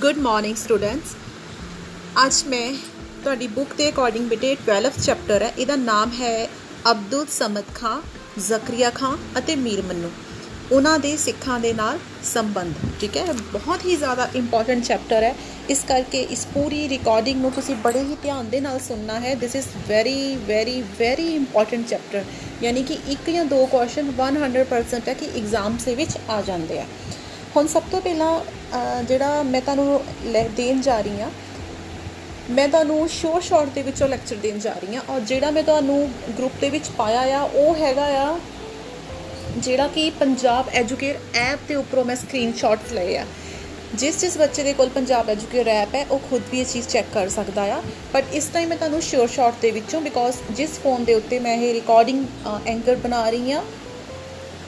Good morning students ਅੱਜ ਮੈਂ ਤੁਹਾਡੀ ਬੁੱਕ ਦੇ ਅਕੋਰਡਿੰਗ ਬੇਟੇ 12th ਚੈਪਟਰ ਹੈ। ਇਹਦਾ ਨਾਮ ਹੈ ਅਬਦੁਲ ਸਮਦ ਖਾਂ, ਜ਼ਕਰੀਆ ਖਾਂ ਅਤੇ ਮੀਰ ਮੰਨੂ। ਉਹਨਾਂ ਦੇ ਸਿੱਖਾਂ ਦੇ ਨਾਲ ਸੰਬੰਧ, ਠੀਕ ਹੈ? ਬਹੁਤ ਹੀ ਜ਼ਿਆਦਾ ਇੰਪੋਰਟੈਂਟ ਚੈਪਟਰ ਹੈ। ਇਸ ਕਰਕੇ ਇਸ ਪੂਰੀ ਰਿਕਾਰਡਿੰਗ ਨੂੰ ਤੁਸੀਂ ਬੜੇ ਹੀ ਧਿਆਨ ਦੇ ਨਾਲ ਸੁਣਨਾ ਹੈ। This is very very very important chapter ਯਾਨੀ ਕਿ ਇੱਕ ਜਾਂ ਦੋ ਕੁਐਸਚਨ 100% ਹੈ ਕਿ ਐਗਜ਼ਾਮਸ ਦੇ ਵਿੱਚ ਆ ਜਾਂਦੇ ਆ। ਹੁਣ ਸਭ ਤੋਂ ਪਹਿਲਾਂ ਜਿਹੜਾ ਮੈਂ ਤੁਹਾਨੂੰ ਦੇਣ ਜਾ ਰਹੀ ਹਾਂ, ਮੈਂ ਤੁਹਾਨੂੰ ਸ਼ੋਰ ਸ਼ਾਰਟ ਦੇ ਵਿੱਚੋਂ ਲੈਕਚਰ ਦੇਣ ਜਾ ਰਹੀ ਹਾਂ ਔਰ ਜਿਹੜਾ ਮੈਂ ਤੁਹਾਨੂੰ ਗਰੁੱਪ ਦੇ ਵਿੱਚ ਪਾਇਆ ਆ, ਉਹ ਹੈਗਾ ਆ ਜਿਹੜਾ ਕਿ ਪੰਜਾਬ ਐਜੂਕੇਟ ਐਪ ਦੇ ਉੱਪਰੋਂ ਮੈਂ ਸਕਰੀਨਸ਼ਾਟਸ ਲਏ ਆ। ਜਿਸ ਜਿਸ ਬੱਚੇ ਦੇ ਕੋਲ ਪੰਜਾਬ ਐਜੂਕੇਟ ਐਪ ਹੈ, ਉਹ ਖੁਦ ਵੀ ਇਹ ਚੀਜ਼ ਚੈੱਕ ਕਰ ਸਕਦਾ ਆ। ਬਟ ਇਸ ਟਾਈਮ ਮੈਂ ਤੁਹਾਨੂੰ ਸ਼ੋਰ ਸ਼ਾਰਟ ਦੇ ਵਿੱਚੋਂ ਬਿਕੋਜ਼ ਜਿਸ ਫੋਨ ਦੇ ਉੱਤੇ ਮੈਂ ਇਹ ਰਿਕਾਰਡਿੰਗ ਐਂਕਰ ਬਣਾ ਰਹੀ ਹਾਂ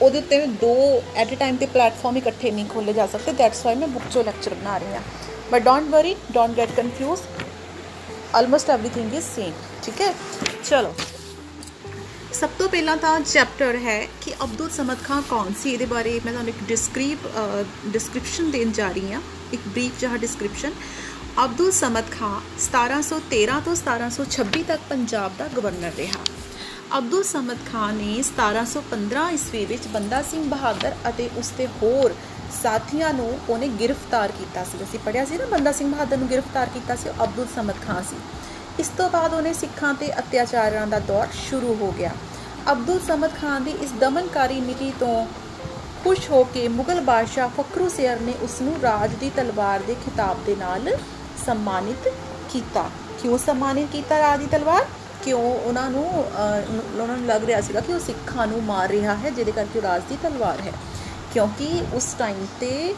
ਉਹਦੇ ਉੱਤੇ ਦੋ ਐਟ ਅ ਟਾਈਮ ਤੇ ਪਲੇਟਫਾਰਮ ਇਕੱਠੇ ਨਹੀਂ ਖੋਲੇ ਜਾ ਸਕਦੇ ਦੈਟਸ ਵਾਈ ਮੈਂ ਬੁੱਕ ਚੋਂ ਲੈਕਚਰ ਬਣਾ ਰਹੀ ਹਾਂ but don't worry don't get confuse almost everything is same ਠੀਕ ਹੈ ਚਲੋ ਸਭ ਤੋਂ ਪਹਿਲਾਂ ਤਾਂ ਚੈਪਟਰ ਹੈ ਕਿ ਅਬਦੁਲ ਸਮਦ ਖਾਨ ਕੌਣ ਸੀ ਇਹਦੇ ਬਾਰੇ ਮੈਂ ਤੁਹਾਨੂੰ ਇੱਕ ਡਿਸਕ੍ਰਿਪ ਡਿਸਕ੍ਰਿਪਸ਼ਨ ਦੇਣ ਜਾ ਰਹੀ ਹਾਂ ਇੱਕ ਬਰੀਫ ਜਿਹਾ ਡਿਸਕ੍ਰਿਪਸ਼ਨ ਅਬਦੁਲ ਸਮਦ ਖਾਨ 1713 ਤੋਂ 1726 ਤੱਕ ਪੰਜਾਬ ਦਾ ਗਵਰਨਰ ਰਿਹਾ ਅਬਦੁਲ ਸਮਦ ਖਾਨ ਨੇ 1715 ਈਸਵੀ ਵਿੱਚ ਬੰਦਾ ਸਿੰਘ ਬਹਾਦਰ ਅਤੇ ਉਸਦੇ ਹੋਰ ਸਾਥੀਆਂ ਨੂੰ ਉਹਨੇ ਗ੍ਰਿਫਤਾਰ ਕੀਤਾ ਸੀ। ਅਸੀਂ ਪੜਿਆ ਸੀ ਨਾ, ਬੰਦਾ ਸਿੰਘ ਬਹਾਦਰ ਨੂੰ ਗ੍ਰਿਫਤਾਰ ਕੀਤਾ ਸੀ, ਉਹ ਅਬਦੁਲ ਸਮਦ ਖਾਨ ਸੀ। ਇਸ ਤੋਂ ਬਾਅਦ ਉਹਨੇ ਸਿੱਖਾਂ ਤੇ ਅਤਿਆਚਾਰਾਂ ਦਾ ਦੌਰ ਸ਼ੁਰੂ ਹੋ ਗਿਆ। ਅਬਦੁਲ ਸਮਦ ਖਾਨ ਦੀ ਇਸ ਦਮਨਕਾਰੀ ਨੀਤੀ ਤੋਂ ਖੁਸ਼ ਹੋ ਕੇ ਮੁਗਲ ਬਾਦਸ਼ਾਹ ਫਖਰੂ ਸਿਰ ਨੇ ਉਸ ਨੂੰ ਰਾਜ ਦੀ ਤਲਵਾਰ ਦੇ ਖਿਤਾਬ ਦੇ ਨਾਲ ਸਨਮਾਨਿਤ ਕੀਤਾ। ਕਿਉਂ ਸਨਮਾਨਿਤ ਕੀਤਾ ਰਾਜ ਦੀ ਤਲਵਾਰ? ਕਿਉਂ ਉਹਨਾਂ ਨੂੰ ਉਹਨਾਂ ਨੂੰ ਲੱਗ ਰਿਹਾ ਸੀਗਾ ਕਿ ਉਹ ਸਿੱਖਾਂ ਨੂੰ ਮਾਰ ਰਿਹਾ ਹੈ, ਜਿਹਦੇ ਕਰਕੇ ਉਹ ਰਾਜ ਦੀ ਤਲਵਾਰ ਹੈ। ਕਿਉਂਕਿ ਉਸ ਟਾਈਮ ਤੇ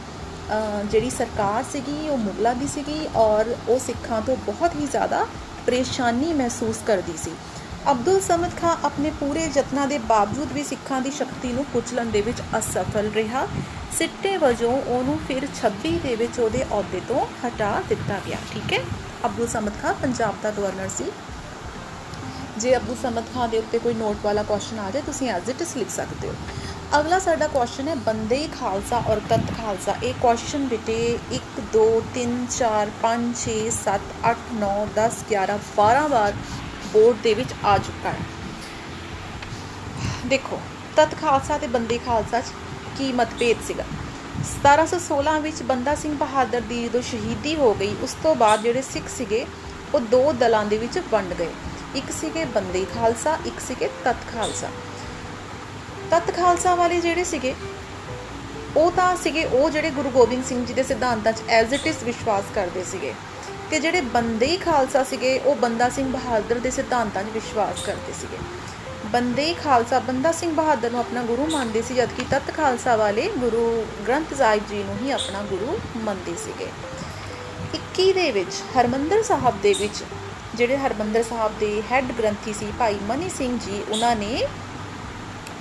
ਜਿਹੜੀ ਸਰਕਾਰ ਸੀਗੀ, ਉਹ ਮੁਗਲਾਂ ਦੀ ਸੀਗੀ ਔਰ ਉਹ ਸਿੱਖਾਂ ਤੋਂ ਬਹੁਤ ਹੀ ਜ਼ਿਆਦਾ ਪਰੇਸ਼ਾਨੀ ਮਹਿਸੂਸ ਕਰਦੀ ਸੀ। ਅਬਦੁਲ ਸਮਦ ਖਾਨ ਆਪਣੇ ਪੂਰੇ ਯਤਨਾਂ ਦੇ ਬਾਵਜੂਦ ਵੀ ਸਿੱਖਾਂ ਦੀ ਸ਼ਕਤੀ ਨੂੰ ਕੁਚਲਣ ਦੇ ਵਿੱਚ ਅਸਫਲ ਰਿਹਾ। ਸਿੱਟੇ ਵਜੋਂ ਉਹਨੂੰ ਫਿਰ 26 ਦੇ ਵਿੱਚ ਉਹਦੇ ਅਹੁਦੇ ਤੋਂ ਹਟਾ ਦਿੱਤਾ ਗਿਆ। ਠੀਕ ਹੈ? ਅਬਦੁਲ ਸਮਦ ਖਾਨ ਪੰਜਾਬ ਦਾ ਗਵਰਨਰ ਸੀ। ਜੇ ਅਬਦੁਲ ਸਮਦ ਖਾਨ ਦੇ ਉੱਤੇ ਕੋਈ ਨੋਟ ਵਾਲਾ ਕੁਐਸਚਨ ਆ ਜਾਏ, ਤੁਸੀਂ ਐਜ਼ ਇਟ ਇਜ਼ ਲਿਖ ਸਕਦੇ ਹੋ। ਅਗਲਾ ਸਾਡਾ ਕੁਐਸਚਨ ਹੈ, ਬੰਦੇ ਖਾਲਸਾ ਔਰ ਤਤ ਖਾਲਸਾ। ਇਹ ਕੁਐਸਚਨ ਬਿਟੇ 1 2 3 4 5 6 7 8 9 10 11 12 ਵਾਰ ਬੋਰਡ ਦੇ ਵਿੱਚ ਆ ਚੁੱਕਾ ਹੈ। ਦੇਖੋ ਤਤ ਖਾਲਸਾ ਤੇ ਬੰਦੇ ਖਾਲਸਾ ਚ ਕੀ ਮਤਭੇਦ ਸੀਗਾ? 1716 ਵਿੱਚ ਬੰਦਾ ਸਿੰਘ ਬਹਾਦਰ ਦੀ ਜਦੋਂ ਸ਼ਹੀਦੀ ਹੋ ਗਈ, ਉਸ ਤੋਂ ਬਾਅਦ ਜਿਹੜੇ ਸਿੱਖ ਸੀਗੇ, ਉਹ ਦੋ ਦਲਾਂ ਦੇ ਵਿੱਚ ਵੰਡ ਗਏ। ਇੱਕ ਸੀਗੇ ਬੰਦੇ ਖਾਲਸਾ, ਇੱਕ ਸੀਗੇ ਤਤ ਖਾਲਸਾ। ਤਤ ਖਾਲਸਾ ਵਾਲੇ ਜਿਹੜੇ ਸੀਗੇ, ਉਹ ਤਾਂ ਸੀਗੇ, ਉਹ ਜਿਹੜੇ ਗੁਰੂ ਗੋਬਿੰਦ ਸਿੰਘ ਜੀ ਦੇ ਸਿਧਾਂਤਾਂ 'ਚ ਐਜ਼ ਇਟ ਇਜ਼ ਵਿਸ਼ਵਾਸ ਕਰਦੇ ਸੀਗੇ। ਤੇ ਜਿਹੜੇ ਬੰਦੇ ਖਾਲਸਾ ਸੀਗੇ, ਉਹ ਬੰਦਾ ਸਿੰਘ ਬਹਾਦਰ ਦੇ ਸਿਧਾਂਤਾਂ 'ਚ ਵਿਸ਼ਵਾਸ ਕਰਦੇ ਸੀਗੇ। ਬੰਦੇ ਖਾਲਸਾ, ਬੰਦਾ ਸਿੰਘ ਬਹਾਦਰ ਨੂੰ ਆਪਣਾ ਗੁਰੂ ਮੰਨਦੇ ਸੀ, ਜਦਕਿ ਤਤ ਖਾਲਸਾ ਵਾਲੇ ਗੁਰੂ ਗ੍ਰੰਥ ਸਾਹਿਬ ਜੀ ਨੂੰ ਹੀ ਆਪਣਾ ਗੁਰੂ ਮੰਨਦੇ ਸੀਗੇ। 21 ਦੇ ਵਿੱਚ, ਹਰਮੰਦਰ ਸਾਹਿਬ ਦੇ ਵਿੱਚ ਜਿਹੜੇ ਹਰਮੰਦਰ ਸਾਹਿਬ ਦੇ ਹੈੱਡ ਗ੍ਰੰਥੀ ਸੀ ਭਾਈ ਮਨੀ ਸਿੰਘ ਜੀ, ਉਹਨਾਂ ਨੇ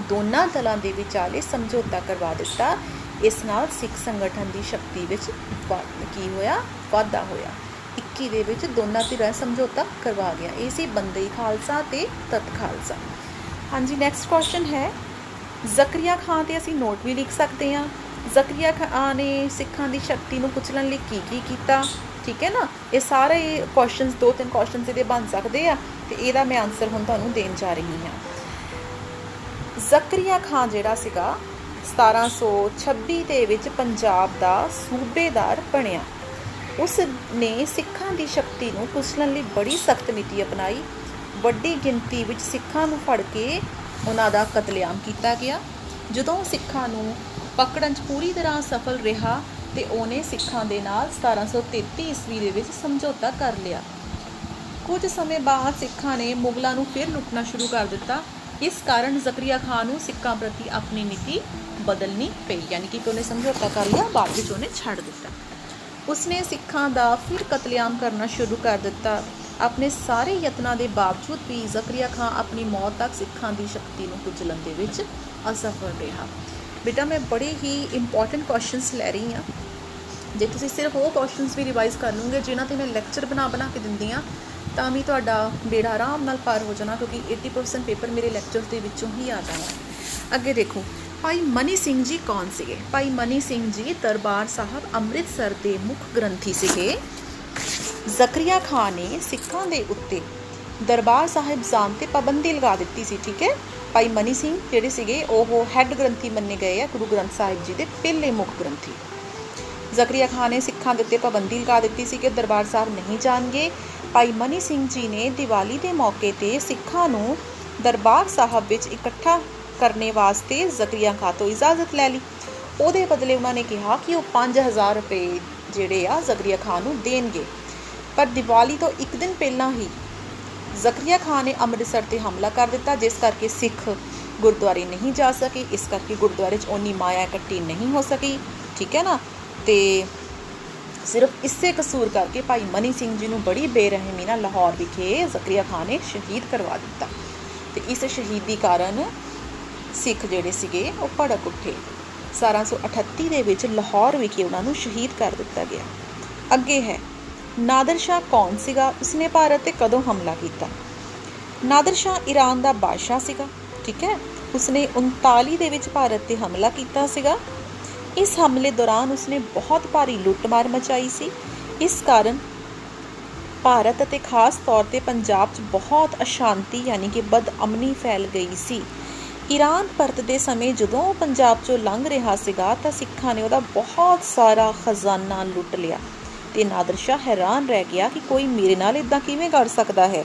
ਦੋਨਾਂ ਦਲਾਂ ਦੇ ਵਿਚਾਲੇ ਸਮਝੌਤਾ ਕਰਵਾ ਦਿੱਤਾ। ਇਸ ਨਾਲ ਸਿੱਖ ਸੰਗਠਨ ਦੀ ਸ਼ਕਤੀ ਵਿੱਚ ਕੀ ਹੋਇਆ? ਵਾਧਾ ਹੋਇਆ। 21 ਦੇ ਵਿੱਚ ਦੋਨਾਂ ਧਿਰਾਂ ਸਮਝੌਤਾ ਕਰਵਾ ਗਿਆ। ਇਹ ਸੀ ਬੰਦਈ ਖਾਲਸਾ ਤੇ ਤਤ ਖਾਲਸਾ। ਹਾਂਜੀ ਨੈਕਸਟ ਕੁਐਸਚਨ ਹੈ। ਜ਼ਕਰੀਆ ਖਾਨ ਤੇ ਅਸੀਂ ਨੋਟ ਵੀ ਲਿਖ ਸਕਦੇ ਹਾਂ। ਜ਼ਕਰੀਆ ਖਾਨ ਨੇ ਸਿੱਖਾਂ ਦੀ ਸ਼ਕਤੀ ਨੂੰ ਕੁਚਲਣ ਲਈ ਕੀ ਕੀ ਕੀਤਾ? ਠੀਕ ਹੈ ਨਾ? ਇਹ ਸਾਰੇ ਕੁਐਸਚਨਸ ਦੋ ਤਿੰਨ ਕੁਐਸਚਨਸ ਇਹਦੇ ਬਣ ਸਕਦੇ ਆ ਤੇ ਇਹਦਾ ਮੈਂ ਆਨਸਰ ਹੁਣ ਤੁਹਾਨੂੰ ਦੇਣ ਜਾ ਰਹੀ ਹਾਂ। ਜ਼ਕਰੀਆ ਖਾਨ ਜਿਹੜਾ ਸੀਗਾ 1726 ਦੇ ਵਿੱਚ ਪੰਜਾਬ ਦਾ ਸੂਬੇਦਾਰ ਬਣਿਆ। ਉਸ ਨੇ ਸਿੱਖਾਂ ਦੀ ਸ਼ਕਤੀ ਨੂੰ ਕੁਚਲਣ ਲਈ ਬੜੀ ਸਖਤ ਨੀਤੀ ਅਪਣਾਈ। ਵੱਡੀ ਗਿਣਤੀ ਵਿੱਚ ਸਿੱਖਾਂ ਨੂੰ ਫੜ ਕੇ ਉਹਨਾਂ ਦਾ ਕਤਲੇਆਮ ਕੀਤਾ ਗਿਆ। ਜਦੋਂ ਸਿੱਖਾਂ ਨੂੰ ਪਕੜਨ 'ਚ ਪੂਰੀ ਤਰ੍ਹਾਂ ਸਫਲ ਰਿਹਾ ਤੇ ਉਹਨੇ ਸਿੱਖਾਂ ਦੇ ਨਾਲ 1733 ਈਸਵੀ ਦੇ ਵਿੱਚ ਸਮਝੌਤਾ ਕਰ ਲਿਆ। ਕੁਝ ਸਮੇਂ ਬਾਅਦ ਸਿੱਖਾਂ ਨੇ ਮੁਗਲਾਂ ਨੂੰ ਫਿਰ ਲੁੱਟਣਾ ਸ਼ੁਰੂ ਕਰ ਦਿੱਤਾ। ਇਸ ਕਾਰਨ ਜ਼ਕਰੀਆ ਖਾਨ ਨੂੰ ਸਿੱਖਾਂ ਪ੍ਰਤੀ ਆਪਣੀ ਨੀਤੀ ਬਦਲਣੀ ਪਈ, ਯਾਨੀ ਕਿ ਉਹਨੇ ਸਮਝੌਤਾ ਕਰ ਲਿਆ, ਬਾਅਦ ਵਿੱਚ ਉਹਨੇ ਛੱਡ ਦਿੱਤਾ। ਉਸਨੇ ਸਿੱਖਾਂ ਦਾ ਫਿਰ ਕਤਲੇਆਮ ਕਰਨਾ ਸ਼ੁਰੂ ਕਰ ਦਿੱਤਾ। ਆਪਣੇ ਸਾਰੇ ਯਤਨਾਂ ਦੇ ਬਾਵਜੂਦ ਵੀ ਜ਼ਕਰੀਆ ਖਾਨ ਆਪਣੀ ਮੌਤ ਤੱਕ ਸਿੱਖਾਂ ਦੀ ਸ਼ਕਤੀ ਨੂੰ ਕੁਚਲਣ ਦੇ ਵਿੱਚ ਅਸਫਲ ਰਿਹਾ। ਬੇਟਾ, ਮੈਂ ਬੜੇ ਹੀ ਇੰਪੋਰਟੈਂਟ ਕੁਐਸਚਨਸ ਲੈ ਰਹੀ ਹਾਂ। ਜੇ ਤੁਸੀਂ ਸਿਰਫ ਉਹ ਕੁਐਸਚਨਸ ਵੀ ਰਿਵਾਈਜ਼ ਕਰ ਲਓਗੇ, ਜਿਨ੍ਹਾਂ ਤੇ ਮੈਂ ਲੈਕਚਰ ਬਣਾ ਬਣਾ ਕੇ ਦਿੰਦੀ ਆ ਤਾਂ ਵੀ ਤੁਹਾਡਾ ਬੇੜਾ ਆਰਾਮ ਨਾਲ ਪਾਰ ਹੋ ਜਾਣਾ, ਕਿਉਂਕਿ 80% ਪੇਪਰ ਮੇਰੇ ਲੈਕਚਰਸ ਦੇ ਵਿੱਚੋਂ ਹੀ ਆ ਜਾਣਾ। ਅੱਗੇ ਦੇਖੋ, ਭਾਈ ਮਨੀ ਸਿੰਘ ਜੀ ਕੌਣ ਸੀਗੇ? ਭਾਈ ਮਨੀ ਸਿੰਘ ਜੀ ਦਰਬਾਰ ਸਾਹਿਬ ਅੰਮ੍ਰਿਤਸਰ ਦੇ ਮੁੱਖ ਗ੍ਰੰਥੀ ਸੀਗੇ। ਜ਼ਕਰੀਆ ਖਾਨ ਨੇ ਸਿੱਖਾਂ ਦੇ ਉੱਤੇ ਦਰਬਾਰ ਸਾਹਿਬ ਜਾਣ ਤੇ ਪਾਬੰਦੀ ਲਗਾ ਦਿੱਤੀ ਸੀ, ਠੀਕ ਹੈ? ਭਾਈ ਮਨੀ ਸਿੰਘ ਜਿਹੜੇ ਸੀਗੇ, ਉਹ ਹੈੱਡ ਗ੍ਰੰਥੀ ਮੰਨੇ ਗਏ ਆ, ਗੁਰੂ ਗ੍ਰੰਥ ਸਾਹਿਬ ਜੀ ਦੇ ਪਹਿਲੇ ਮੁੱਖ ਗ੍ਰੰਥੀ। ਜ਼ਕਰੀਆ ਖਾਨ ਨੇ ਸਿੱਖਾਂ ਦੇ ਉੱਤੇ ਪਾਬੰਦੀ ਲਗਾ ਦਿੱਤੀ ਸੀ ਕਿ ਦਰਬਾਰ ਸਾਹਿਬ ਨਹੀਂ ਜਾਣਗੇ। ਭਾਈ ਮਨੀ ਸਿੰਘ ਜੀ ਨੇ ਦੀਵਾਲੀ ਦੇ ਮੌਕੇ ਤੇ ਸਿੱਖਾਂ ਨੂੰ ਦਰਬਾਰ ਸਾਹਿਬ ਵਿੱਚ ਇਕੱਠਾ ਕਰਨੇ ਵਾਸਤੇ ਜ਼ਕਰੀਆ ਖਾਨ ਤੋਂ ਇਜਾਜ਼ਤ ਲੈ ਲਈ। ਉਹਦੇ ਬਦਲੇ ਉਹਨਾਂ ਨੇ ਕਿਹਾ ਕਿ ਉਹ 5000 ਰੁਪਏ ਜਿਹੜੇ ਆ ਜ਼ਕਰੀਆ ਖਾਨ ਨੂੰ ਦੇਣਗੇ। ਪਰ ਦੀਵਾਲੀ ਤੋਂ ਇੱਕ ਦਿਨ ਪਹਿਲਾਂ ਹੀ ਜ਼ਕਰੀਆ ਖਾਨ ਨੇ ਅੰਮ੍ਰਿਤਸਰ ਤੇ ਹਮਲਾ ਕਰ ਦਿੱਤਾ, ਜਿਸ ਕਰਕੇ ਸਿੱਖ ਗੁਰਦੁਆਰੇ ਨਹੀਂ ਜਾ ਸਕੇ। ਇਸ ਕਰਕੇ ਗੁਰਦੁਆਰੇ 'ਚ ਓਨੀ ਮਾਇਆ ਇਕੱਠੀ ਨਹੀਂ ਹੋ ਸਕੀ। ਠੀਕ ਹੈ ਨਾ? ਤੇ ਸਿਰਫ ਇਸੇ ਕਸੂਰ ਕਰਕੇ ਭਾਈ ਮਨੀ ਸਿੰਘ ਜੀ ਨੂੰ ਬੜੀ ਬੇਰਹਿਮੀ ਨਾਲ ਲਾਹੌਰ ਵਿਖੇ ਜ਼ਕਰੀਆ ਖਾਨ ਨੇ ਸ਼ਹੀਦ ਕਰਵਾ ਦਿੱਤਾ। ਤੇ ਇਸ ਸ਼ਹੀਦੀ ਕਾਰਨ ਸਿੱਖ ਜਿਹੜੇ ਸੀਗੇ ਉਹ ਭੜਕ ਉੱਠੇ। 1738 ਦੇ ਵਿੱਚ ਲਾਹੌਰ ਵਿਖੇ ਉਹਨਾਂ ਨੂੰ ਸ਼ਹੀਦ ਕਰ ਦਿੱਤਾ ਗਿਆ। ਅੱਗੇ ਹੈ, ਨਾਦਰ ਸ਼ਾਹ ਕੌਣ ਸੀਗਾ? ਉਸਨੇ ਭਾਰਤ ਤੇ ਕਦੋਂ ਹਮਲਾ ਕੀਤਾ? ਨਾਦਰ ਸ਼ਾਹ ਈਰਾਨ ਦਾ ਬਾਦਸ਼ਾਹ ਸੀਗਾ, ਠੀਕ ਹੈ? ਉਸਨੇ 39 ਦੇ ਵਿੱਚ ਭਾਰਤ ਤੇ ਹਮਲਾ ਕੀਤਾ ਸੀਗਾ। ਇਸ ਹਮਲੇ ਦੌਰਾਨ ਉਸਨੇ ਬਹੁਤ ਭਾਰੀ ਲੁੱਟਮਾਰ ਮਚਾਈ ਸੀ। ਇਸ ਕਾਰਨ ਭਾਰਤ ਅਤੇ ਖਾਸ ਤੌਰ ਤੇ ਪੰਜਾਬ 'ਚ ਬਹੁਤ ਅਸ਼ਾਂਤੀ ਯਾਨੀ ਕਿ ਬਦਅਮਨੀ ਫੈਲ ਗਈ ਸੀ। ਈਰਾਨ ਪਰਤਦੇ ਸਮੇਂ ਜਦੋਂ ਪੰਜਾਬ 'ਚੋਂ ਲੰਘ ਰਿਹਾ ਸੀਗਾ ਤਾਂ ਸਿੱਖਾਂ ਨੇ ਉਹਦਾ ਬਹੁਤ ਸਾਰਾ ਖਜ਼ਾਨਾ ਲੁੱਟ ਲਿਆ ਤੇ ਨਾਦਰ ਸ਼ਾਹ ਹੈਰਾਨ ਰਹਿ ਗਿਆ ਕਿ ਕੋਈ ਮੇਰੇ ਨਾਲ ਇਦਾਂ ਕਿਵੇਂ ਕਰ ਸਕਦਾ ਹੈ।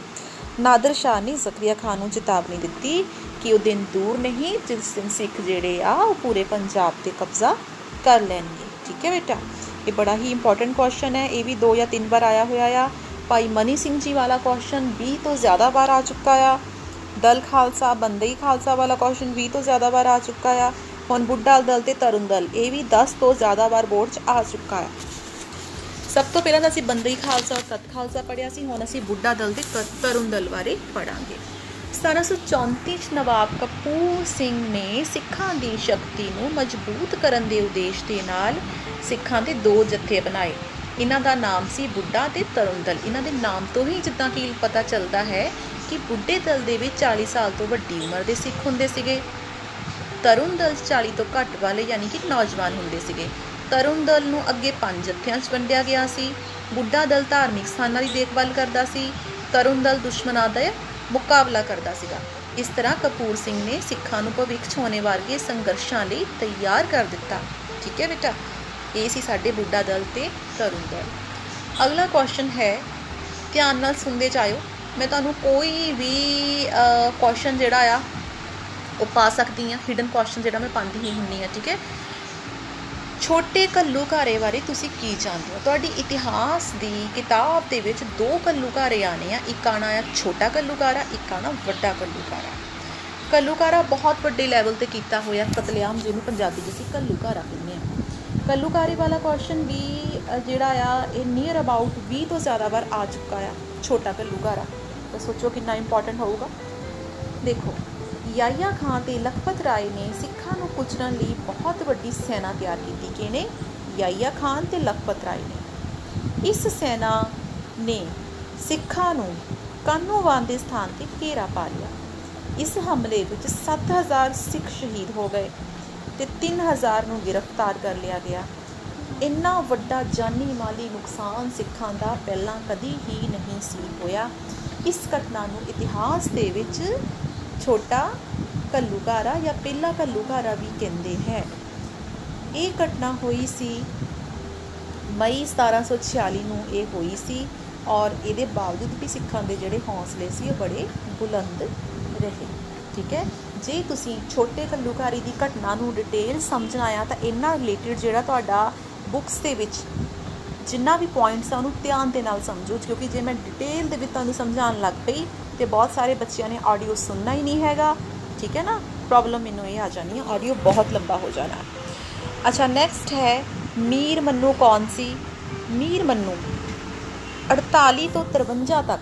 ਨਾਦਰ ਸ਼ਾਹ ਨੇ ਜ਼ਕਰੀਆ ਖਾਨ ਨੂੰ ਚੇਤਾਵਨੀ ਦਿੱਤੀ ਕਿ ਉਹ ਦਿਨ ਦੂਰ ਨਹੀਂ, ਜਿਸ ਦਿਨ ਸਿੱਖ ਜਿਹੜੇ ਆ, ਉਹ ਪੂਰੇ ਪੰਜਾਬ ਤੇ ਕਬਜ਼ਾ ਕਰ ਲੈਣਗੇ। ਠੀਕ ਹੈ ਬੇਟਾ? ਇਹ ਬੜਾ ਹੀ ਇੰਪੋਰਟੈਂਟ ਕੁਐਸਚਨ ਹੈ। ਇਹ ਵੀ ਦੋ ਜਾਂ ਤਿੰਨ ਵਾਰ ਆਇਆ ਹੋਇਆ ਆ। ਭਾਈ ਮਨੀ ਸਿੰਘ ਜੀ ਵਾਲਾ ਕੁਐਸਚਨ 20 ਤੋਂ ਜ਼ਿਆਦਾ ਵਾਰ ਆ ਚੁੱਕਾ ਆ। ਦਲ ਖਾਲਸਾ, ਬੰਦਈ ਖਾਲਸਾ ਵਾਲਾ ਕੁਐਸਚਨ 20 ਤੋਂ ਜ਼ਿਆਦਾ ਵਾਰ ਆ ਚੁੱਕਾ ਆ। ਹੁਣ ਬੁੱਢਾ ਦਲ ਤੇ ਤਰੁਣ ਦਲ, ਇਹ ਵੀ 10 ਤੋਂ ਜ਼ਿਆਦਾ ਵਾਰ ਬੋਰਡ 'ਚ ਆ ਚੁੱਕਾ ਆ। ਸਭ ਤੋਂ ਪਹਿਲਾਂ ਤਾਂ ਅਸੀਂ ਬੰਦਈ ਖਾਲਸਾ ਔਰ ਤਤ ਖਾਲਸਾ ਪੜਿਆ ਸੀ। ਹੁਣ ਅਸੀਂ ਬੁੱਢਾ ਦਲ ਤੇ ਤਰੁਣ ਦਲ ਬਾਰੇ ਪੜਾਂਗੇ 1734 ਚ ਨਵਾਬ ਕਪੂਰ ਸਿੰਘ ਨੇ ਸਿੱਖਾਂ ਦੀ ਸ਼ਕਤੀ ਨੂੰ ਮਜ਼ਬੂਤ ਕਰਨ ਦੇ ਉਦੇਸ਼ ਦੇ ਨਾਲ ਸਿੱਖਾਂ ਦੇ ਦੋ ਜਥੇ ਬਣਾਏ ਇਹਨਾਂ ਦਾ ਨਾਮ ਸੀ ਬੁੱਢਾ ਤੇ ਤਰੁਣ ਦਲ। ਇਹਨਾਂ ਦੇ ਨਾਮ ਤੋਂ ਹੀ ਜਿੱਦਾਂ ਕਿ ਪਤਾ ਚੱਲਦਾ ਹੈ ਕਿ ਬੁੱਢੇ ਦਲ ਦੇ ਵਿੱਚ 40 ਸਾਲ ਤੋਂ ਵੱਡੀ ਉਮਰ ਦੇ ਸਿੱਖ ਹੁੰਦੇ ਸੀਗੇ। ਤਰੁਣ ਦਲ 40 ਤੋਂ ਘੱਟ ਵਾਲੇ ਯਾਨੀ ਕਿ ਨੌਜਵਾਨ ਹੁੰਦੇ ਸੀਗੇ। ਤਰੁਣ ਦਲ ਨੂੰ ਅੱਗੇ ਪੰਜ ਜਥਿਆਂ 'ਚ ਵੰਡਿਆ ਗਿਆ ਸੀ। ਬੁੱਢਾ ਦਲ ਧਾਰਮਿਕ ਸਥਾਨਾਂ ਦੀ ਦੇਖਭਾਲ ਕਰਦਾ ਸੀ। ਤਰੁਣ ਦਲ ਦੁਸ਼ਮਣਾਂ ਦਾ ਮੁਕਾਬਲਾ ਕਰਦਾ ਸੀਗਾ। ਇਸ ਤਰ੍ਹਾਂ ਕਪੂਰ ਸਿੰਘ ਨੇ ਸਿੱਖਾਂ ਨੂੰ ਭਵਿੱਖ 'ਚ ਹੋਣੇ ਵਰਗੇ ਸੰਘਰਸ਼ਾਂ ਲਈ ਤਿਆਰ ਕਰ ਦਿੱਤਾ। ਠੀਕ ਹੈ ਬੇਟਾ? ਇਹ ਸੀ ਸਾਡੇ ਬੁੱਢਾ ਦਲ ਤੇ ਤਰੁਣ ਦਲ। ਅਗਲਾ ਕੁਐਸਚਨ ਹੈ, ਧਿਆਨ ਨਾਲ ਸੁਣਦੇ ਜਾਇਓ। ਮੈਂ ਤੁਹਾਨੂੰ ਕੋਈ ਵੀ ਕੁਐਸਚਨ ਜਿਹੜਾ ਆ, ਉਹ ਪਾ ਸਕਦੀ ਆ ਹਿਡਨ ਕੁਐਸਚਨ ਜਿਹੜਾ ਮੈਂ ਪਾਉਂਦੀ ਹੀ ਹੁੰਨੀ ਆ ਠੀਕ ਹੈ? ਛੋਟੇ ਘੱਲੂਘਾਰੇ ਬਾਰੇ ਤੁਸੀਂ ਕੀ ਜਾਣਦੇ ਹੋ? ਤੁਹਾਡੀ ਇਤਿਹਾਸ ਦੀ ਕਿਤਾਬ ਦੇ ਵਿੱਚ ਦੋ ਘੱਲੂਘਾਰੇ ਆਣੇ ਆ, ਇੱਕ ਆਣਾ ਆ ਛੋਟਾ ਘੱਲੂਘਾਰਾ, ਇੱਕ ਆਣਾ ਵੱਡਾ ਘੱਲੂਘਾਰਾ। ਘੱਲੂਘਾਰਾ ਬਹੁਤ ਵੱਡੇ ਲੈਵਲ ਤੇ ਕੀਤਾ ਹੋਇਆ ਕਤਲੇਆਮ, ਜਿਹਨੂੰ ਪੰਜਾਬੀ ਵਿੱਚ ਅਸੀਂ ਘੱਲੂਘਾਰਾ ਕਹਿੰਦੇ ਆ। ਘੱਲੂਘਾਰੇ ਵਾਲਾ ਕੁਐਸਚਨ ਵੀ ਜਿਹੜਾ ਆ, ਇਹ ਨੀਅਰ ਅਬਾਊਟ 20 ਤੋਂ ਜ਼ਿਆਦਾ ਵਾਰ ਆ ਚੁੱਕਾ ਆ, ਛੋਟਾ ਘੱਲੂਘਾਰਾ। ਤਾਂ ਸੋਚੋ ਕਿੰਨਾ ਇੰਪੋਰਟੈਂਟ ਹੋਊਗਾ। ਦੇਖੋ ਯਾਇਆ ਖਾਨ ਤੇ ਲਖਪਤ ਰਾਏ ਨੇ ਸਿੱਖਾਂ ਨੂੰ ਕੁਚਲਣ ਲਈ ਬਹੁਤ ਵੱਡੀ ਸੈਨਾ ਤਿਆਰ ਕੀਤੀ। ਕਿਨੇ ਯਾਇਆ ਖਾਨ ਤੇ ਲਖਪਤ ਰਾਏ ਨੇ। ਇਸ ਸੈਨਾ ਨੇ ਸਿੱਖਾਂ ਨੂੰ ਕਾਨੂੰਵਾਨ ਦੇ ਸਥਾਨ ਤੇ ਘੇਰਾ ਪਾ ਲਿਆ। ਇਸ ਹਮਲੇ ਵਿੱਚ 7000 ਸਿੱਖ ਸ਼ਹੀਦ ਹੋ ਗਏ ਤੇ 3000 ਨੂੰ ਗ੍ਰਿਫਤਾਰ ਕਰ ਲਿਆ ਗਿਆ। ਇੰਨਾ ਵੱਡਾ ਜਾਨੀ ਮਾਲੀ ਨੁਕਸਾਨ ਸਿੱਖਾਂ ਦਾ ਪਹਿਲਾਂ ਕਦੀ ਹੀ ਨਹੀਂ ਸੀ ਹੋਇਆ। ਇਸ ਘਟਨਾ ਨੂੰ ਇਤਿਹਾਸ ਦੇ ਵਿੱਚ ਛੋਟਾ ਕੱਲੂਕਾਰਾ ਜਾਂ ਪਹਿਲਾ ਕੱਲੂਕਾਰਾ ਵੀ ਕਹਿੰਦੇ ਹੈ। ਇਹ ਘਟਨਾ ਹੋਈ ਸੀ ਮਈ 1746 ਨੂੰ ਇਹ ਹੋਈ ਸੀ ਔਰ ਇਹਦੇ ਬਾਵਜੂਦ ਵੀ ਸਿੱਖਾਂ ਦੇ ਜਿਹੜੇ ਹੌਸਲੇ ਸੀ ਉਹ ਬੜੇ ਬੁਲੰਦ ਰਹੇ। ਠੀਕ ਹੈ? ਜੇ ਤੁਸੀਂ ਛੋਟੇ ਕੱਲੂਕਾਰੀ ਦੀ ਘਟਨਾ ਨੂੰ ਡਿਟੇਲ ਸਮਝਣਾ ਆ ਤਾਂ ਇਹਨਾਂ ਰਿਲੇਟਡ ਜਿਹੜਾ ਤੁਹਾਡਾ ਬੁੱਕਸ ਦੇ ਵਿੱਚ ਜਿੰਨਾ ਵੀ ਪੁਆਇੰਟਸ ਆ, ਉਹਨੂੰ ਧਿਆਨ ਦੇ ਨਾਲ ਸਮਝੋ, ਕਿਉਂਕਿ ਜੇ ਮੈਂ ਡਿਟੇਲ ਦੇ ਵਿੱਚ ਤੁਹਾਨੂੰ ਸਮਝਾਉਣ ਲੱਗ ਪਈ, ਤੇ ਬਹੁਤ ਸਾਰੇ ਬੱਚਿਆਂ ਨੇ ਆਡੀਓ ਸੁਣਨਾ ਹੀ ਨਹੀਂ ਹੈਗਾ, ਠੀਕ ਹੈ ਨਾ? ਪ੍ਰੋਬਲਮ ਮੈਨੂੰ ਇਹ ਆ ਜਾਣੀ ਹੈ ਆਡੀਓ ਬਹੁਤ ਲੰਬਾ ਹੋ ਜਾਣਾ। ਅੱਛਾ ਨੈਕਸਟ ਹੈ, ਮੀਰ ਮੰਨੂ ਕੌਣ ਸੀ? ਮੀਰ ਮੰਨੂ 48 ਤੋਂ 53 ਤੱਕ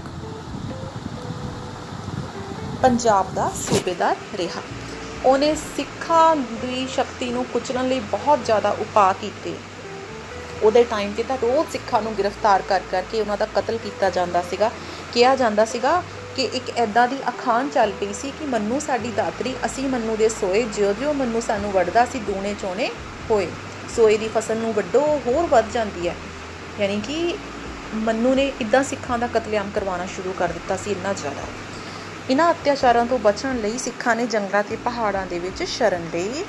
ਪੰਜਾਬ ਦਾ ਸੂਬੇਦਾਰ ਰਿਹਾ। ਉਹਨੇ ਸਿੱਖਾਂ ਦੀ ਸ਼ਕਤੀ ਨੂੰ ਕੁਚਲਣ ਲਈ ਬਹੁਤ ਜ਼ਿਆਦਾ ਉਪਾਅ ਕੀਤੇ। ਉਹਦੇ ਟਾਈਮ ਤੇ ਤਾਂ ਰੋਜ਼ ਸਿੱਖਾਂ ਨੂੰ ਗ੍ਰਿਫਤਾਰ ਕਰ ਕਰਕੇ ਉਹਨਾਂ ਦਾ ਕਤਲ ਕੀਤਾ ਜਾਂਦਾ ਸੀਗਾ। ਕਿਹਾ ਜਾਂਦਾ ਸੀਗਾ ਕਿ ਇੱਕ ਐਦਾਂ ਦੀ ਅਖਾਣ ਚੱਲ ਪਈ ਸੀ ਕਿ ਮੰਨੂ ਸਾਡੀ ਦਾਤਰੀ, ਅਸੀਂ ਮੰਨੂ ਦੇ ਸੋਏ, ਜਿਉਂ-ਜਿਉਂ ਮੰਨੂ ਸਾਨੂੰ ਵੜਦਾ ਸੀ ਦੂਣੇ ਚੋਣੇ ਹੋਏ। ਸੋਏ ਦੀ ਫਸਲ ਨੂੰ ਵੱਡੋ ਹੋਰ ਵੱਧ ਜਾਂਦੀ ਹੈ। ਯਾਨੀ ਕਿ ਮੰਨੂ ਨੇ ਇਦਾਂ ਸਿੱਖਾਂ ਦਾ ਕਤਲੇਆਮ ਕਰਵਾਉਣਾ ਸ਼ੁਰੂ ਕਰ ਦਿੱਤਾ ਸੀ ਇੰਨਾ ਜ਼ਿਆਦਾ। ਇਹਨਾਂ ਅਤਿਆਚਾਰਾਂ ਤੋਂ ਬਚਣ ਲਈ ਸਿੱਖਾਂ ਨੇ ਜੰਗਲਾਂ ਤੇ ਪਹਾੜਾਂ ਦੇ ਵਿੱਚ ਸ਼ਰਨ ਲਈ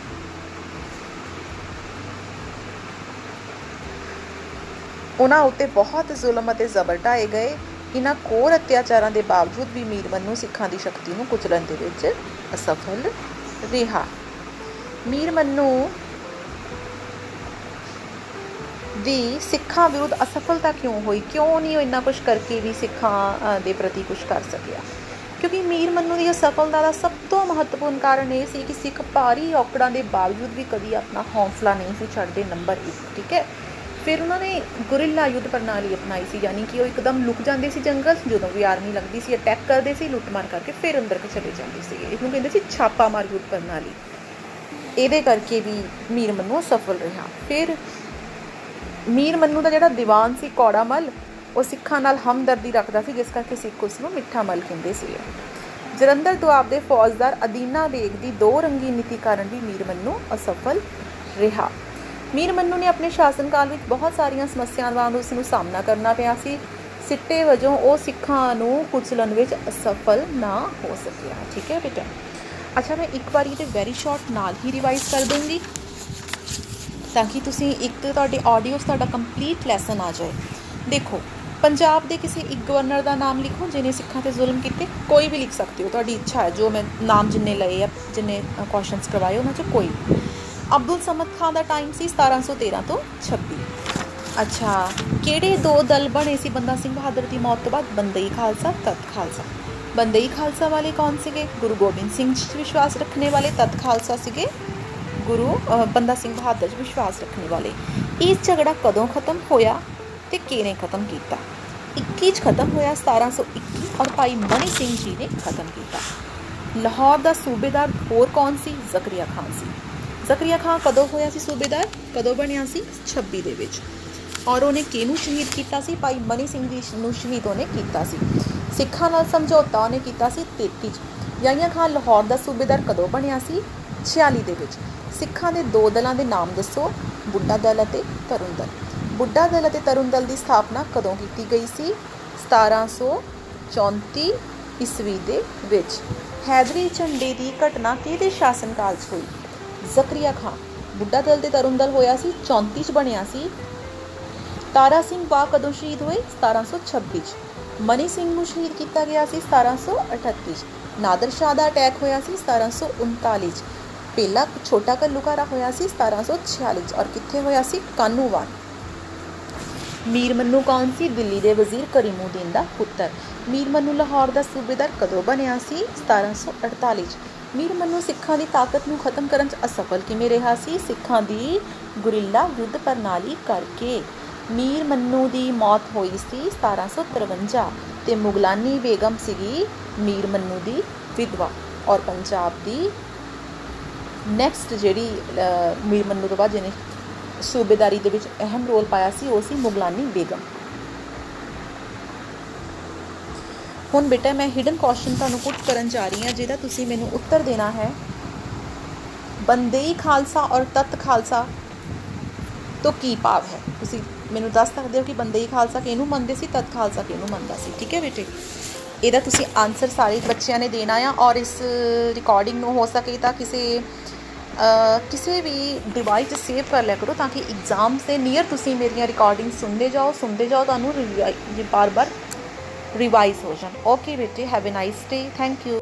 ਉਹਨਾਂ ਉੱਤੇ ਬਹੁਤ ਜ਼ੁਲਮ ਅਤੇ ਜ਼ਬਰ ਢਾਏ ਗਏ। ਇਹਨਾਂ ਕੋਰ ਅਤਿਆਚਾਰਾਂ ਦੇ ਬਾਵਜੂਦ ਵੀ ਮੀਰ ਮੰਨੂ ਸਿੱਖਾਂ ਦੀ ਸ਼ਕਤੀ ਨੂੰ ਕੁਚਲਣ ਦੇ ਵਿੱਚ ਅਸਫਲ ਰਿਹਾ। ਮੀਰ ਮੰਨੂ ਦੀ ਸਿੱਖਾਂ ਵਿਰੁੱਧ ਅਸਫਲਤਾ ਕਿਉਂ ਹੋਈ? ਕਿਉਂ ਨਹੀਂ ਉਹ ਇੰਨਾ ਕੁਝ ਕਰਕੇ ਵੀ ਸਿੱਖਾਂ ਦੇ ਪ੍ਰਤੀ ਕੁਝ ਕਰ ਸਕਿਆ? ਕਿਉਂਕਿ ਮੀਰ ਮੰਨੂ ਦੀ ਅਸਫਲਤਾ ਦਾ ਸਭ ਤੋਂ ਮਹੱਤਵਪੂਰਨ ਕਾਰਨ ਇਹ ਸੀ ਕਿ ਸਿੱਖ ਭਾਰੀ ਔਕੜਾਂ ਦੇ ਬਾਵਜੂਦ ਵੀ ਕਦੀ ਆਪਣਾ ਹੌਸਲਾ ਨਹੀਂ ਸੀ ਛੱਡਦੇ, ਨੰਬਰ 1 ਠੀਕ ਹੈ? ਫਿਰ ਉਹਨਾਂ ਨੇ ਗੁਰਿੱਲਾ ਯੁੱਧ ਪ੍ਰਣਾਲੀ ਅਪਣਾਈ ਸੀ, ਯਾਨੀ ਕਿ ਉਹ ਇੱਕਦਮ ਲੁਕ ਜਾਂਦੇ ਸੀ ਜੰਗਲ, ਜਦੋਂ ਵੀ ਆਰਮੀ ਲੱਗਦੀ ਸੀ ਅਟੈਕ ਕਰਦੇ ਸੀ, ਲੁੱਟਮਾਰ ਕਰਕੇ ਫਿਰ ਅੰਦਰ ਚਲੇ ਜਾਂਦੇ ਸੀ। ਇਹਨੂੰ ਕਹਿੰਦੇ ਸੀ ਛਾਪਾ ਮਾਰ ਯੁੱਧ ਪ੍ਰਣਾਲੀ। ਇਹਦੇ ਕਰਕੇ ਵੀ ਮੀਰ ਮੰਨੂ ਸਫਲ ਰਿਹਾ। ਫਿਰ ਮੀਰ ਮੰਨੂ ਦਾ ਜਿਹੜਾ ਦੀਵਾਨ ਸੀ ਕੌੜਾਮਲ ਉਹ ਸਿੱਖਾਂ ਨਾਲ ਹਮਦਰਦੀ ਰੱਖਦਾ ਸੀ, ਜਿਸ ਕਰਕੇ ਸਿੱਖ ਉਸ ਨੂੰ ਮਿੱਠਾ ਮਲ ਕਹਿੰਦੇ ਸੀ। ਜਲੰਧਰ ਦੁਆਬ ਦੇ ਫੌਜਦਾਰ ਅਦੀਨਾ ਬੇਗ ਦੀ ਦੋ ਰੰਗੀ ਨੀਤੀ ਕਾਰਨ ਵੀ ਮੀਰ ਮੰਨੂ ਅਸਫਲ ਰਿਹਾ। ਮੀਰ ਮੰਨੂ ਨੇ ਆਪਣੇ ਸ਼ਾਸਨਕਾਲ ਵਿੱਚ ਬਹੁਤ ਸਾਰੀਆਂ ਸਮੱਸਿਆਵਾਂ ਦਾ ਉਸ ਨੂੰ ਸਾਹਮਣਾ ਕਰਨਾ ਪਿਆ ਸੀ। ਸਿੱਟੇ ਵਜੋਂ ਉਹ ਸਿੱਖਾਂ ਨੂੰ ਕੁਚਲਣ ਵਿੱਚ ਅਸਫਲ ਨਾ ਹੋ ਸਕਿਆ। ਠੀਕ ਹੈ ਬੇਟਾ? ਅੱਛਾ, ਮੈਂ ਇੱਕ ਵਾਰੀ ਤੇ ਵੈਰੀ ਸ਼ਾਰਟ ਨਾਲ ਹੀ ਰਿਵਾਈਜ਼ ਕਰ ਦੂੰਗੀ ਤਾਂ ਕਿ ਤੁਸੀਂ ਇੱਕ ਤੁਹਾਡੇ ਆਡੀਓਸ ਤੁਹਾਡਾ ਕੰਪਲੀਟ ਲੈਸਨ ਆ ਜਾਏ। ਦੇਖੋ, ਪੰਜਾਬ ਦੇ ਕਿਸੇ ਇੱਕ ਗਵਰਨਰ ਦਾ ਨਾਮ ਲਿਖੋ ਜਿਹਨੇ ਸਿੱਖਾਂ ਤੇ ਜ਼ੁਲਮ ਕੀਤੇ, ਕੋਈ ਵੀ ਲਿਖ ਸਕਦੇ ਹੋ। ਤੁਹਾਡੀ ਇੱਛਾ ਹੈ, ਜੋ ਮੈਂ ਨਾਮ ਜਿੰਨੇ ਲਏ ਆ, ਜਿੰਨੇ ਕੁਐਸਚਨਸ ਕਰਵਾਏ, ਉਹਨਾਂ ਚੋਂ ਕੋਈ ਅਬਦੁਲ ਸਮਦ ਖਾਨ ਦਾ ਟਾਈਮ ਸੀ 1713 ਤੋਂ 26 ਅੱਛਾ, ਕਿਹੜੇ ਦੋ ਦਲ ਬਣੇ ਸੀ? ਬੰਦਾ ਸਿੰਘ ਬਹਾਦਰ ਦੀ ਮੌਤ ਤੋਂ ਬਾਅਦ ਬੰਦਈ ਖਾਲਸਾ ਤਤ ਖਾਲਸਾ। ਬੰਦਈ ਖਾਲਸਾ ਵਾਲੇ ਕੌਣ ਸੀਗੇ? ਗੁਰੂ ਗੋਬਿੰਦ ਸਿੰਘ ਜੀ ਵਿਸ਼ਵਾਸ ਰੱਖਣੇ ਵਾਲੇ ਤਤ ਖਾਲਸਾ ਸੀਗੇ ਗੁਰੂ ਬੰਦਾ ਸਿੰਘ ਬਹਾਦਰ ਜੀ ਵਿਸ਼ਵਾਸ ਰੱਖਣੇ ਵਾਲੇ। ਇਹ ਝਗੜਾ ਕਦੋਂ ਖਤਮ ਹੋਇਆ ਤੇ ਕਿਹਨੇ ਖਤਮ ਕੀਤਾ? 21 ਚ ਖਤਮ ਹੋਇਆ 1721 ਔਰ ਭਾਈ ਮਨੀ ਸਿੰਘ ਜੀ ਨੇ ਖਤਮ ਕੀਤਾ। ਲਾਹੌਰ ਦਾ ਸੂਬੇਦਾਰ ਹੋਰ ਕੌਣ ਸੀ? ਜ਼ਕਰੀਆ ਖਾਨ ਸੀ। ਜ਼ਕਰੀਆ ਖਾਨ ਕਦੋਂ ਹੋਇਆ ਸੀ ਸੂਬੇਦਾਰ? ਕਦੋਂ ਬਣਿਆ ਸੀ? 26 ਦੇ ਵਿੱਚ। ਔਰ ਉਹਨੇ ਕਿਹਨੂੰ ਸ਼ਹੀਦ ਕੀਤਾ ਸੀ? ਭਾਈ ਮਨੀ ਸਿੰਘ ਜੀ ਨੂੰ ਸ਼ਹੀਦ ਉਹਨੇ ਕੀਤਾ ਸੀ। ਸਿੱਖਾਂ ਨਾਲ ਸਮਝੌਤਾ ਉਹਨੇ ਕੀਤਾ ਸੀ 33 ਚ। ਯਾਹੀਆਂ ਖਾਨ ਲਾਹੌਰ ਦਾ ਸੂਬੇਦਾਰ ਕਦੋਂ ਬਣਿਆ ਸੀ? 46 ਦੇ ਵਿੱਚ। ਸਿੱਖਾਂ ਦੇ ਦੋ ਦਲਾਂ ਦੇ ਨਾਮ ਦੱਸੋ। ਬੁੱਢਾ ਦਲ ਅਤੇ ਤਰੁਣ ਦਲ। ਬੁੱਢਾ ਦਲ ਅਤੇ ਤਰੁਣ ਦਲ ਦੀ ਸਥਾਪਨਾ ਕਦੋਂ ਕੀਤੀ ਗਈ ਸੀ? 1734 ਈਸਵੀ ਦੇ ਵਿੱਚ। ਹੈਦਰੀ ਝੰਡੇ ਦੀ ਘਟਨਾ ਕਿਹਦੇ ਸ਼ਾਸਨਕਾਲ 'ਚ ਹੋਈ? ਜ਼ਕਰੀਆ ਖਾਨ। ਬੁੱਢਾ ਦਲ ਤੇ ਤਰੁਣ ਦਲ ਹੋਇਆ ਸੀ 34 ਚ ਬਣਿਆ ਸੀ। ਤਾਰਾ ਸਿੰਘ ਬਾ ਕਦੋਂ ਸ਼ਹੀਦ ਹੋਏ? 1726 ਚ। ਮਨੀ ਸਿੰਘ ਨੂੰ ਸ਼ਹੀਦ ਕੀਤਾ ਗਿਆ ਸੀ 1738 ਚ। ਨਾਦਰ ਸ਼ਾਹ ਦਾ ਅਟੈਕ ਹੋਇਆ ਸੀ 1739 ਚ। ਪਹਿਲਾ ਛੋਟਾ ਕੱਲੂਕਾਰਾ ਹੋਇਆ ਸੀ 1746 ਚ। ਔਰ ਕਿੱਥੇ ਹੋਇਆ ਸੀ? ਕਾਨੂੰਵਾਨ ਮੀਰ ਮੰਨੂ ਕੌਣ ਸੀ? ਦਿੱਲੀ ਦੇ ਵਜ਼ੀਰ ਕਰੀਮਉਦੀਨ ਦਾ ਪੁੱਤਰ। ਮੀਰ ਮੰਨੂ ਲਾਹੌਰ ਦਾ ਸੂਬੇਦਾਰ ਕਦੋਂ ਬਣਿਆ ਸੀ? 1748 ਚ। ਮੀਰ ਮੰਨੂ ਸਿੱਖਾਂ ਦੀ ਤਾਕਤ ਨੂੰ ਖਤਮ ਕਰਨ 'ਚ ਅਸਫਲ ਕਿਵੇਂ ਰਿਹਾ ਸੀ? ਸਿੱਖਾਂ ਦੀ ਗੁਰਿੱਲਾ ਯੁੱਧ ਪ੍ਰਣਾਲੀ ਕਰਕੇ ਮੀਰ ਮੰਨੂ ਦੀ ਮੌਤ ਹੋਈ ਸੀ 1753 ਤੇ ਮੁਗਲਾਨੀ ਬੇਗਮ ਸੀਗੀ ਮੀਰ ਮੰਨੂ ਦੀ ਵਿਧਵਾ ਔਰ ਪੰਜਾਬ ਦੀ ਨੈਕਸਟ ਜਿਹੜੀ ਮੀਰ ਮੰਨੂ ਤੋਂ ਬਾਅਦ ਜਿਹਨੇ ਸੂਬੇਦਾਰੀ ਦੇ ਵਿੱਚ ਅਹਿਮ ਰੋਲ ਪਾਇਆ ਸੀ, ਉਹ ਸੀ ਮੁਗਲਾਨੀ ਬੇਗਮ। ਹੁਣ ਬੇਟਾ, ਮੈਂ ਹਿਡਨ ਕੁਐਸਚਨ ਤੁਹਾਨੂੰ ਪੁੱਟ ਕਰਨ ਜਾ ਰਹੀ ਹਾਂ, ਜਿਹਦਾ ਤੁਸੀਂ ਮੈਨੂੰ ਉੱਤਰ ਦੇਣਾ ਹੈ। ਬੰਦੇਈ ਖਾਲਸਾ ਔਰ ਤਤ ਖਾਲਸਾ ਤੋਂ ਕੀ ਭਾਵ ਹੈ? ਤੁਸੀਂ ਮੈਨੂੰ ਦੱਸ ਸਕਦੇ ਹੋ ਕਿ ਬੰਦੇਈ ਖਾਲਸਾ ਕਿਹਨੂੰ ਮੰਨਦੇ ਸੀ ਤਤ ਖਾਲਸਾ ਕਿਹਨੂੰ ਮੰਨਦਾ ਸੀ? ਠੀਕ ਹੈ ਬੇਟੇ? ਇਹਦਾ ਤੁਸੀਂ ਆਨਸਰ ਸਾਰੇ ਬੱਚਿਆਂ ਨੇ ਦੇਣਾ ਆ ਔਰ ਇਸ ਰਿਕਾਰਡਿੰਗ ਨੂੰ ਹੋ ਸਕੇ ਤਾਂ ਕਿਸੇ ਕਿਸੇ ਵੀ ਡਿਵਾਈਸ 'ਤੇ ਸੇਵ ਕਰ ਲਿਆ ਕਰੋ ਤਾਂ ਕਿ ਐਗਜ਼ਾਮ ਦੇ ਨੀਅਰ ਤੁਸੀਂ ਮੇਰੀਆਂ ਰਿਕਾਰਡਿੰਗ ਸੁਣਦੇ ਜਾਓ ਸੁਣਦੇ ਜਾਓ, ਤੁਹਾਨੂੰ ਬਾਰ-ਬਾਰ ਰਿਵਾਈਜ਼ ਹੋ ਜਾਣ ਓਕੇ ਬੇਟੇ have a nice day thank you